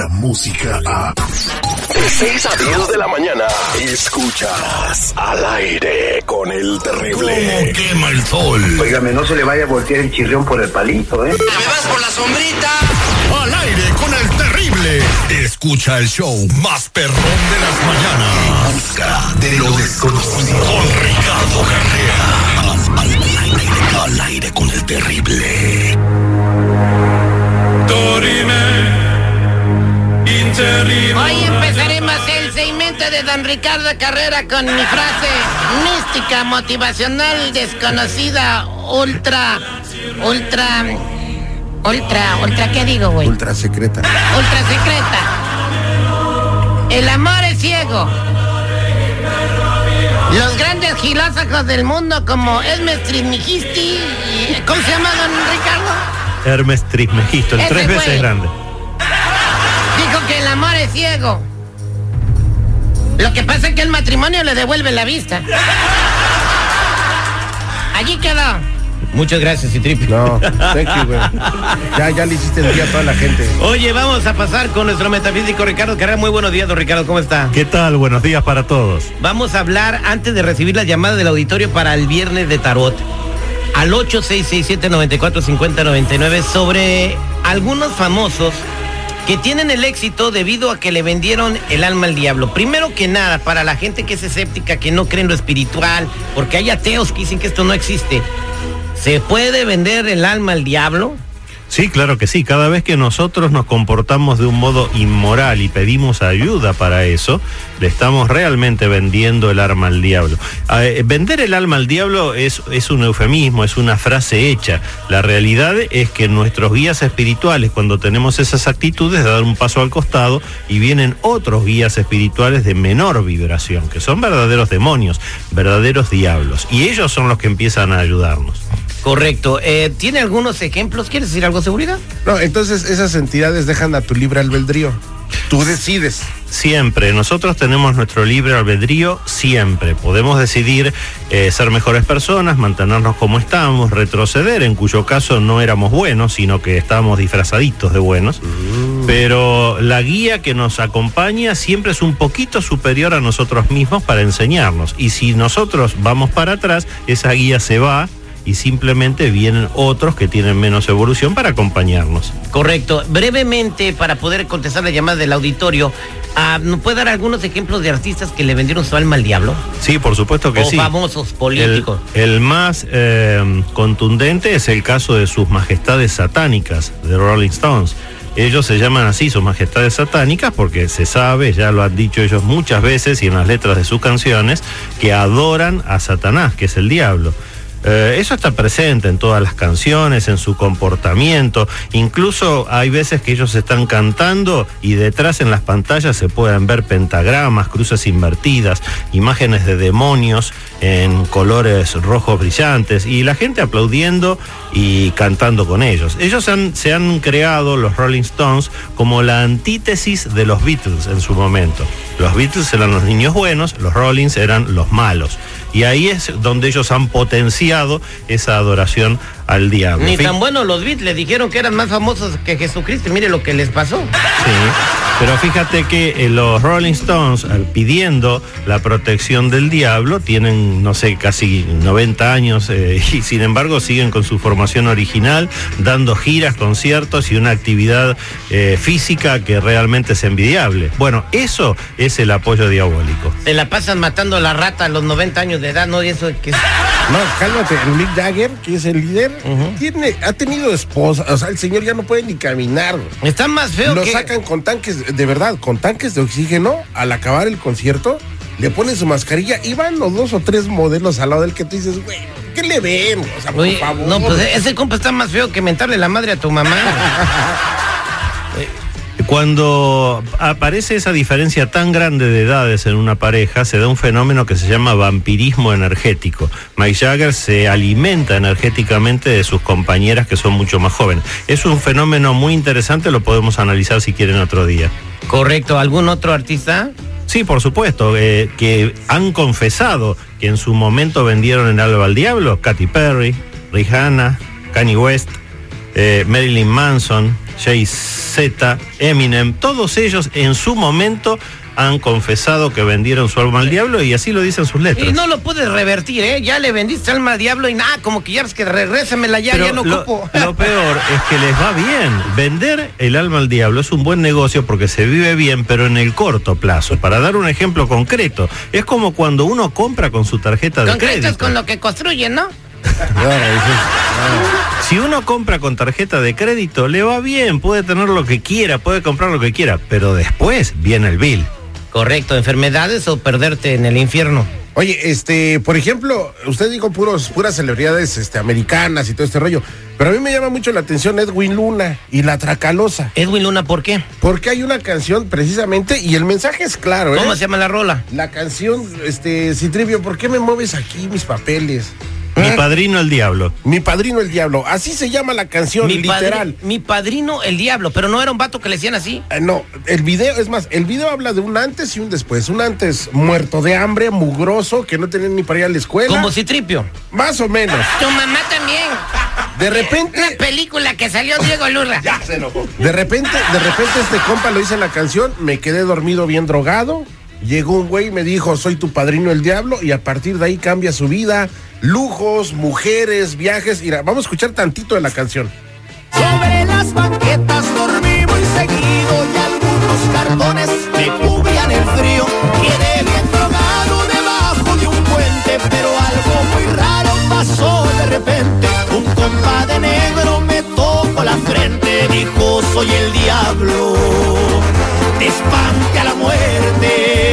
la música a... De 6 a 10 de la mañana, escuchas al aire con el terrible. quema el sol? Óigame, no se le vaya a voltear el chirrión por el palito, ¿eh? ¡Me vas por la sombrita! Al aire con el terrible. Escucha el show más perrón de las mañanas. Busca de lo desconocido. Con Ricardo Carrera. Al, al aire, al aire con el terrible. Hoy empezaremos el segmento de Don Ricardo Carrera con mi frase mística, motivacional, desconocida, ultra, ultra, ultra, ultra, ¿qué digo, güey? Ultra secreta. Ultra secreta. El amor es ciego. Los grandes filósofos del mundo como Hermes Trismegisti, y- ¿cómo se llama, don Ricardo? Hermes Trismegisto, el tres veces grande. Ciego. Lo que pasa es que el matrimonio le devuelve la vista. Allí quedó. Muchas gracias, Citripi. No, thank you, güey. Ya, ya le hiciste el día a toda la gente. Oye, vamos a pasar con nuestro metafísico Ricardo Carrera. Muy buenos días, don Ricardo, ¿cómo está? ¿Qué tal? Buenos días para todos. Vamos a hablar antes de recibir las llamadas del auditorio para el viernes de tarot. Al 8667-945099 sobre algunos famosos que tienen el éxito debido a que le vendieron el alma al diablo. Primero que nada, para la gente que es escéptica, que no cree en lo espiritual, porque hay ateos que dicen que esto no existe. ¿Se puede vender el alma al diablo? Sí, claro que sí. Cada vez que nosotros nos comportamos de un modo inmoral y pedimos ayuda para eso, le estamos realmente vendiendo el arma al diablo. Eh, vender el alma al diablo es, es un eufemismo, es una frase hecha. La realidad es que nuestros guías espirituales, cuando tenemos esas actitudes, dan un paso al costado y vienen otros guías espirituales de menor vibración, que son verdaderos demonios, verdaderos diablos. Y ellos son los que empiezan a ayudarnos. Correcto. Eh, ¿Tiene algunos ejemplos? ¿Quieres decir algo, seguridad? No, entonces esas entidades dejan a tu libre albedrío. Tú decides. Siempre, nosotros tenemos nuestro libre albedrío siempre. Podemos decidir eh, ser mejores personas, mantenernos como estamos, retroceder, en cuyo caso no éramos buenos, sino que estábamos disfrazaditos de buenos. Pero la guía que nos acompaña siempre es un poquito superior a nosotros mismos para enseñarnos. Y si nosotros vamos para atrás, esa guía se va y simplemente vienen otros que tienen menos evolución para acompañarnos. Correcto. Brevemente, para poder contestar la llamada del auditorio, ah, ¿nos puede dar algunos ejemplos de artistas que le vendieron su alma al diablo? Sí, por supuesto que o sí. famosos El, políticos. el más eh, contundente es el caso de sus majestades satánicas, de Rolling Stones. Ellos se llaman así, sus majestades satánicas, porque se sabe, ya lo han dicho ellos muchas veces y en las letras de sus canciones, que adoran a Satanás, que es el diablo. Eh, eso está presente en todas las canciones, en su comportamiento. Incluso hay veces que ellos están cantando y detrás en las pantallas se pueden ver pentagramas, cruces invertidas, imágenes de demonios en colores rojos brillantes y la gente aplaudiendo y cantando con ellos. Ellos se han creado, los Rolling Stones, como la antítesis de los Beatles en su momento. Los Beatles eran los niños buenos, los Rollins eran los malos. Y ahí es donde ellos han potenciado esa adoración al diablo. Ni tan buenos los Beatles, dijeron que eran más famosos que Jesucristo. y Mire lo que les pasó. Sí, pero fíjate que eh, los Rolling Stones, al pidiendo la protección del diablo, tienen, no sé, casi 90 años eh, y sin embargo siguen con su formación original, dando giras, conciertos y una actividad eh, física que realmente es envidiable. Bueno, eso es el apoyo diabólico. Se la pasan matando a la rata a los 90 años de edad, ¿no? Y eso que... No, cálmate. El Mick Jagger, que es el líder, tiene, ha tenido esposa. O sea, el señor ya no puede ni caminar. Está más feo Lo que... sacan con tanques, de verdad, con tanques de oxígeno al acabar el concierto. Le ponen su mascarilla y van los dos o tres modelos al lado del que tú dices, güey, ¿qué le ven? O sea, por favor. no, pues ese compa está más feo que mentarle la madre a tu mamá. Cuando aparece esa diferencia tan grande de edades en una pareja, se da un fenómeno que se llama vampirismo energético. Mike Jagger se alimenta energéticamente de sus compañeras que son mucho más jóvenes. Es un fenómeno muy interesante, lo podemos analizar si quieren otro día. Correcto. ¿Algún otro artista? Sí, por supuesto, eh, que han confesado que en su momento vendieron el alba al diablo, Katy Perry, Rihanna, Kanye West. Eh, Marilyn Manson, Jay-Z, Eminem, todos ellos en su momento han confesado que vendieron su alma al diablo y así lo dicen sus letras. Y no lo puedes revertir, ¿eh? Ya le vendiste alma al diablo y nada, como que ya ves que regrésamela ya, Pero ya no lo, ocupo. lo peor es que les va bien. Vender el alma al diablo es un buen negocio porque se vive bien, pero en el corto plazo. Para dar un ejemplo concreto, es como cuando uno compra con su tarjeta de Concreto es crédito. con lo que construyen, ¿no? Dices, Si uno compra con tarjeta de crédito, le va bien, puede tener lo que quiera, puede comprar lo que quiera, pero después viene el bill. Correcto, enfermedades o perderte en el infierno. Oye, este, por ejemplo, usted dijo puros, puras celebridades este, americanas y todo este rollo, pero a mí me llama mucho la atención Edwin Luna y la Tracalosa, Edwin Luna, ¿por qué? porque hay una canción precisamente y el mensaje es claro, ¿eh? ¿Cómo se llama la rola? La canción, este, Citrivio, ¿por qué me mueves aquí mis papeles? Mi ¿Ah? padrino el diablo. Mi padrino el diablo, así se llama la canción, Mi, literal. padri- mi padrino, el diablo, pero no era un vato que le decían así. Eh, No, el video, es más, el video habla de un antes y un después. Un antes muerto de hambre, mugroso, que no tenía ni para ir a la escuela. Como Citripio. Más o menos. Tu mamá también. De Una repente, película que salió Diego Lurra. de repente, de repente este compa lo dice en la canción, me quedé dormido bien drogado. Llegó un güey y me dijo, soy tu padrino el diablo, y a partir de ahí cambia su vida. Lujos, mujeres, viajes. Mira, vamos a escuchar tantito de la canción. Sobre las banquetas dormí muy seguido y algunos cartones me cubrían el frío. Quedé bien drogado debajo de un puente, pero algo muy raro pasó de repente. Un compa de negro me tocó la frente, dijo soy el diablo, te espante a la muerte.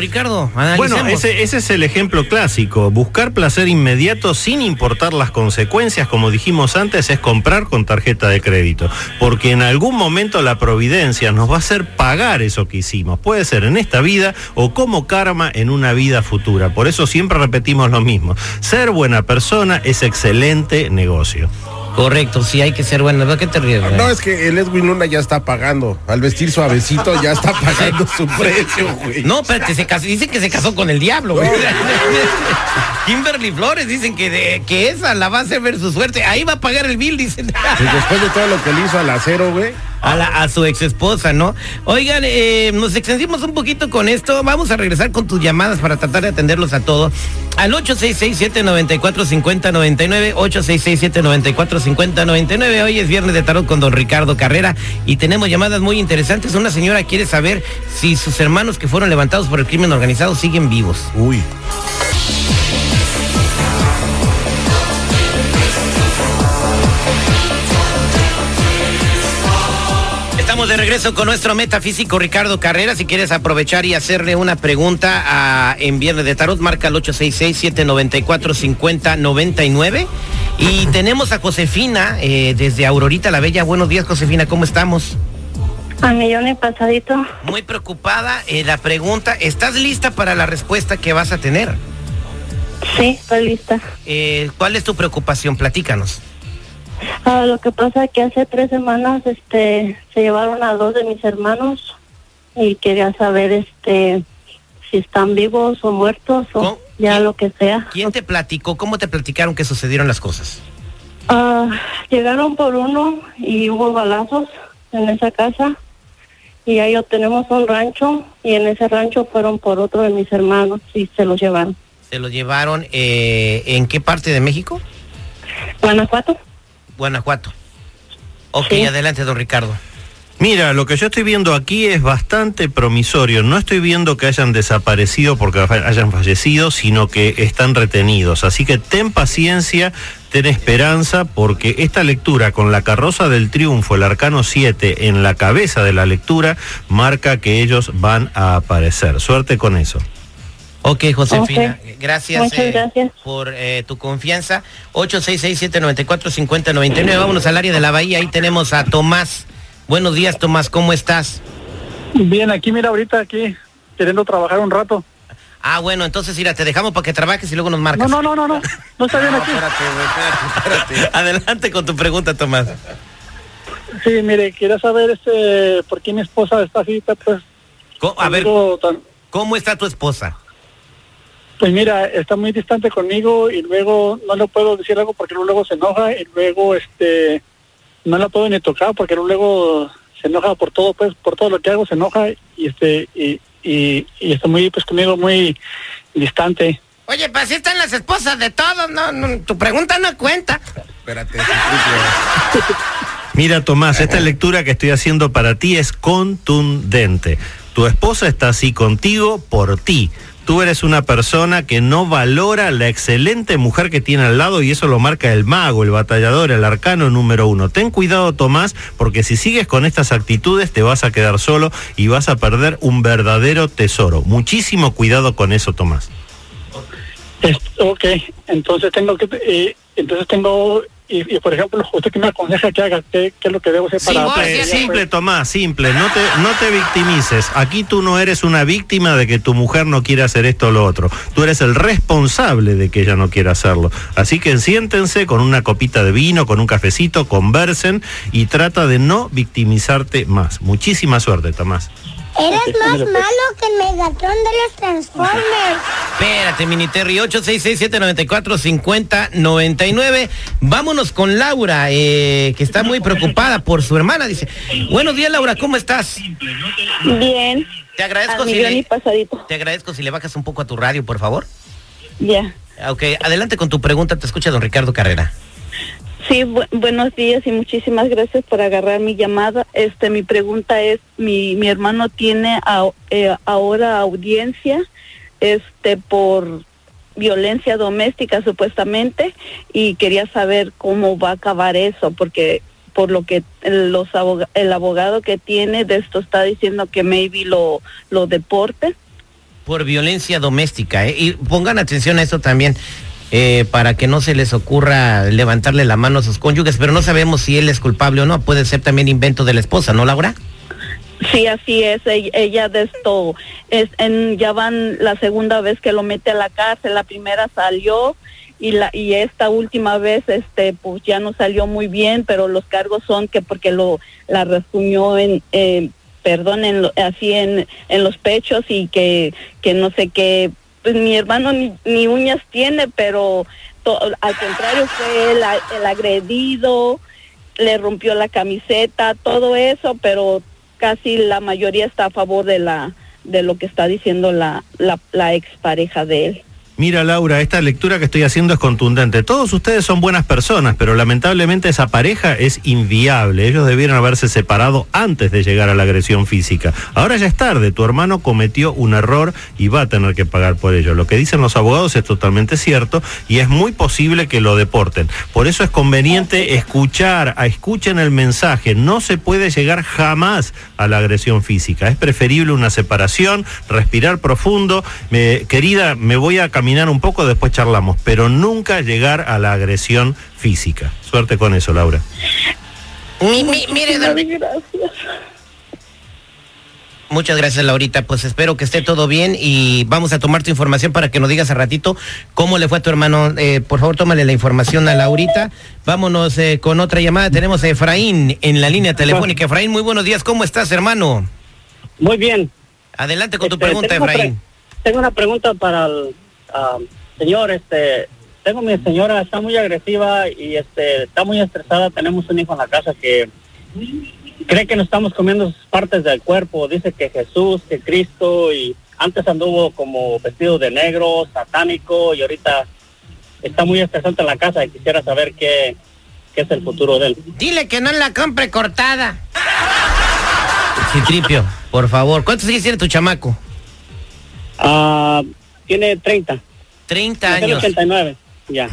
Ricardo, Bueno, ese, ese es el ejemplo clásico. Buscar placer inmediato sin importar las consecuencias, como dijimos antes, es comprar con tarjeta de crédito. Porque en algún momento la providencia nos va a hacer pagar eso que hicimos. Puede ser en esta vida o como karma en una vida futura. Por eso siempre repetimos lo mismo. Ser buena persona es excelente negocio. Correcto, sí hay que ser bueno. ¿De qué te ríes? No, es que el Edwin Luna ya está pagando. Al vestir suavecito ya está pagando su precio, güey. No, espérate, se casó, dicen que se casó con el diablo, güey. Kimberly Flores dicen que, de- que esa la va a hacer ver su suerte. Ahí va a pagar el bill, dicen. Pues después de todo lo que le hizo al acero, güey. A, a su ex esposa, ¿no? Oigan, eh, nos extendimos un poquito con esto. Vamos a regresar con tus llamadas para tratar de atenderlos a todos. Al 866-794-5099, 866-794-5099. Hoy es viernes de tarot con don Ricardo Carrera y tenemos llamadas muy interesantes. Una señora quiere saber si sus hermanos que fueron levantados por el crimen organizado siguen vivos. Uy. Estamos de regreso con nuestro metafísico Ricardo Carrera. Si quieres aprovechar y hacerle una pregunta a, en Viernes de Tarot, marca el 866-794-5099. Y tenemos a Josefina eh, desde Aurorita la Bella. Buenos días, Josefina, ¿cómo estamos? A millón y pasadito. Muy preocupada. eh, la pregunta, ¿estás lista para la respuesta que vas a tener? Sí, estoy lista. Eh, ¿Cuál es tu preocupación? Platícanos. Ah, lo que pasa es que hace tres semanas este, se llevaron a dos de mis hermanos y quería saber este si están vivos o muertos o ¿Cómo? ya ¿Quién- lo que sea. ¿Quién te platicó? ¿Cómo te platicaron que sucedieron las cosas? Ah, llegaron por uno y hubo balazos en esa casa y ahí tenemos un rancho y en ese rancho fueron por otro de mis hermanos y se los llevaron. ¿Se lo llevaron eh, en qué parte de México? Guanajuato. Guanajuato. Ok, Sí. adelante, don Ricardo. Mira, lo que yo estoy viendo aquí es bastante promisorio. No estoy viendo que hayan desaparecido porque hayan fallecido, sino que están retenidos. Así que ten paciencia, ten esperanza, porque esta lectura con la carroza del triunfo, el arcano 7, en la cabeza de la lectura, marca que ellos van a aparecer. Suerte con eso. Ok, Josefina, Ok. gracias, eh, gracias. por eh, tu confianza. 866-794-5099. Vámonos al área de la Bahía. Ahí tenemos a Tomás. Buenos días, Tomás. ¿Cómo estás? Bien, aquí mira ahorita aquí queriendo trabajar un rato. Ah, bueno, entonces, mira, te dejamos para que trabajes y luego nos No, marcas. no, no, no, no. No está bien aquí. Espérate, güey, espérate, espérate. Adelante con tu pregunta, Tomás. Sí, mire, quería saber este por qué mi esposa está así, pues. A ver, tan- ¿cómo está tu esposa? Pues mira, está muy distante conmigo y luego no le puedo decir algo porque luego se enoja y luego este no la puedo ni tocar porque luego se enoja por todo, pues por todo lo que hago se enoja y este y, y, y está muy pues conmigo muy distante. Oye, pues así están las esposas de todos, ¿no? no tu pregunta no cuenta. Espérate. Mira, Tomás, esta lectura que estoy haciendo para ti es contundente. Tu esposa está así contigo por ti. Tú eres una persona que no valora la excelente mujer que tiene al lado y eso lo marca el mago, el batallador, el arcano número uno. Ten cuidado, Tomás, porque si sigues con estas actitudes te vas a quedar solo y vas a perder un verdadero tesoro. Muchísimo cuidado con eso, Tomás. Ok, entonces tengo que eh, entonces tengo y, y, por ejemplo usted que me aconseja que haga qué, qué es lo que debo hacer para Simple, simple, Tomás, simple. No te, no te victimices. Aquí tú no eres una víctima de que tu mujer no quiere hacer esto o lo otro. Tú eres el responsable de que ella no quiera hacerlo. Así que siéntense con una copita de vino, con un cafecito, conversen y trata de no victimizarte más. Muchísima suerte, Tomás. Eres más malo que el Megatron de los Transformers. Espérate, Mini Terry, 866-794-5099. Vámonos con Laura, eh, que está muy preocupada por su hermana. Dice, buenos días, Laura, ¿cómo estás? Bien. Te agradezco si le, pasadito. te agradezco si le bajas un poco a tu radio, por favor. Ya. Ok, adelante con tu pregunta, te escucha don Ricardo Carrera. Sí, bu- buenos días y muchísimas gracias por agarrar mi llamada. Este, mi pregunta es, mi, mi hermano tiene eh, ahora audiencia, este, por violencia doméstica supuestamente y quería saber cómo va a acabar eso porque por lo que los aboga- el abogado que tiene de esto está diciendo que maybe lo lo deporte. Por violencia doméstica, ¿eh? Y pongan atención a eso también. Eh, para que no se les ocurra levantarle la mano a sus cónyuges, pero no sabemos si él es culpable o no. Puede ser también invento de la esposa, ¿no, Laura? Sí, así es. Ella, ella de esto, es, en, ya van la segunda vez que lo mete a la cárcel. La primera salió y la y esta última vez, este, pues ya no salió muy bien, pero los cargos son que porque lo la resumió en, eh, perdón, en así en, en los pechos y que que no sé qué. Pues mi hermano ni, uñas tiene, pero al contrario fue el agredido le rompió la camiseta, todo eso, pero casi la mayoría está a favor de la de lo que está diciendo la, la, la expareja de él. Mira, Laura, esta lectura que estoy haciendo es contundente. Todos ustedes son buenas personas, pero lamentablemente esa pareja es inviable. Ellos debieron haberse separado antes de llegar a la agresión física. Ahora ya es tarde. Tu hermano cometió un error y va a tener que pagar por ello. Lo que dicen los abogados es totalmente cierto y es muy posible que lo deporten. Por eso es conveniente escuchar, escuchen el mensaje. No se puede llegar jamás a la agresión física. Es preferible una separación, respirar profundo. Querida, me voy a caminar un poco, después charlamos, pero nunca llegar a la agresión física. Suerte con eso, Laura. Mi- mi- mire, don- Muchas gracias, Laurita. Pues espero que esté todo bien y vamos a tomar tu información para que nos digas a ratito cómo le fue a tu hermano. Eh, por favor, tómale la información a Laurita. Vámonos eh, con otra llamada. Tenemos a Efraín en la línea telefónica. Efraín, muy buenos días. ¿Cómo estás, hermano? Muy bien. Adelante con tu Este, pregunta, tengo Efraín. pre- tengo una pregunta para el ah, señor. Este, tengo mi señora, está muy agresiva y este, está muy estresada. Tenemos un hijo en la casa que cree que nos estamos comiendo sus partes del cuerpo. Dice que Jesús, que Cristo y antes anduvo como vestido de negro, satánico y ahorita está muy estresante en la casa y quisiera saber qué, qué es el futuro de él. Dile que no la compre cortada. Citripio, por favor. ¿Cuántos años tiene tu chamaco? Ah, tiene 30. 30 Nació en años. 89, ya.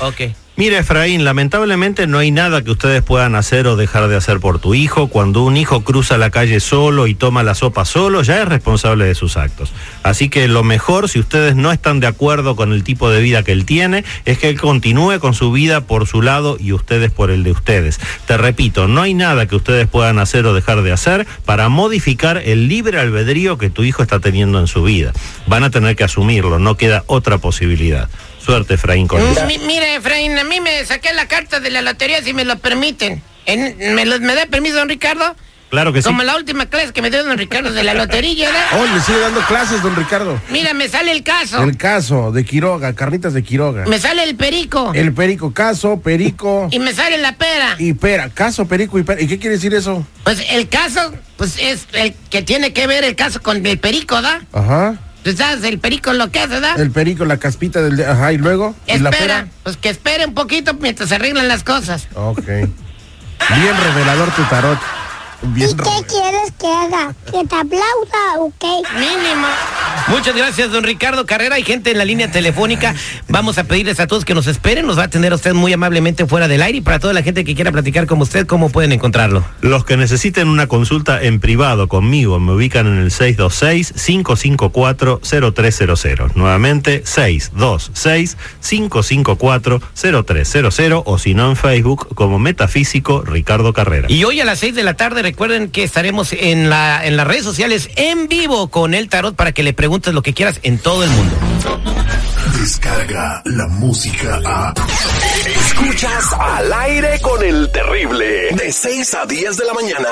Ok. Mira, Efraín, lamentablemente no hay nada que ustedes puedan hacer o dejar de hacer por tu hijo. Cuando un hijo cruza la calle solo y toma la sopa solo, ya es responsable de sus actos. Así que lo mejor, si ustedes no están de acuerdo con el tipo de vida que él tiene, es que él continúe con su vida por su lado y ustedes por el de ustedes. Te repito, no hay nada que ustedes puedan hacer o dejar de hacer para modificar el libre albedrío que tu hijo está teniendo en su vida. Van a tener que asumirlo, no queda otra posibilidad. Suerte, Efraín, con eso. Mi- mire, Efraín, a mí me saqué la carta de la lotería, si me lo permiten. En- ¿me, lo- ¿Me da permiso, don Ricardo? Claro que sí. Como la última clase que me dio don Ricardo de la lotería, ¿verdad? Oh, le sigue dando clases, don Ricardo. Mira, me sale el caso. El caso de Quiroga, carnitas de Quiroga. Me sale el perico. El perico, caso, perico. Y me sale la pera. Y pera, caso, perico y pera. ¿Y qué quiere decir eso? Pues el caso, pues es el que tiene que ver el caso con el perico, ¿da? Ajá. Pues sabes, el perico lo que hace, ¿da? El perico, la caspita del... de- Ajá, y luego... ¿Y la Espera, pera? pues que espere un poquito mientras se arreglan las cosas. Ok. Bien revelador tu tarot. Bien ¿Y qué quieres que haga? ¿Que te aplauda o qué? Mínimo. Muchas gracias, don Ricardo Carrera. Hay gente en la línea telefónica. Vamos a pedirles a todos que nos esperen. Nos va a atender usted muy amablemente fuera del aire. Y para toda la gente que quiera platicar con usted, ¿cómo pueden encontrarlo? Los que necesiten una consulta en privado conmigo me ubican en el 626-554-0300. Nuevamente, 626-554-0300 o si no en Facebook como Metafísico Ricardo Carrera. Y hoy a las 6 de la tarde recuerden que estaremos en, la, en las redes sociales en vivo con el tarot para que le preguntes lo que quieras en todo el mundo. Descarga la música a. Escuchas al aire con el terrible. De 6 a 10 de la mañana.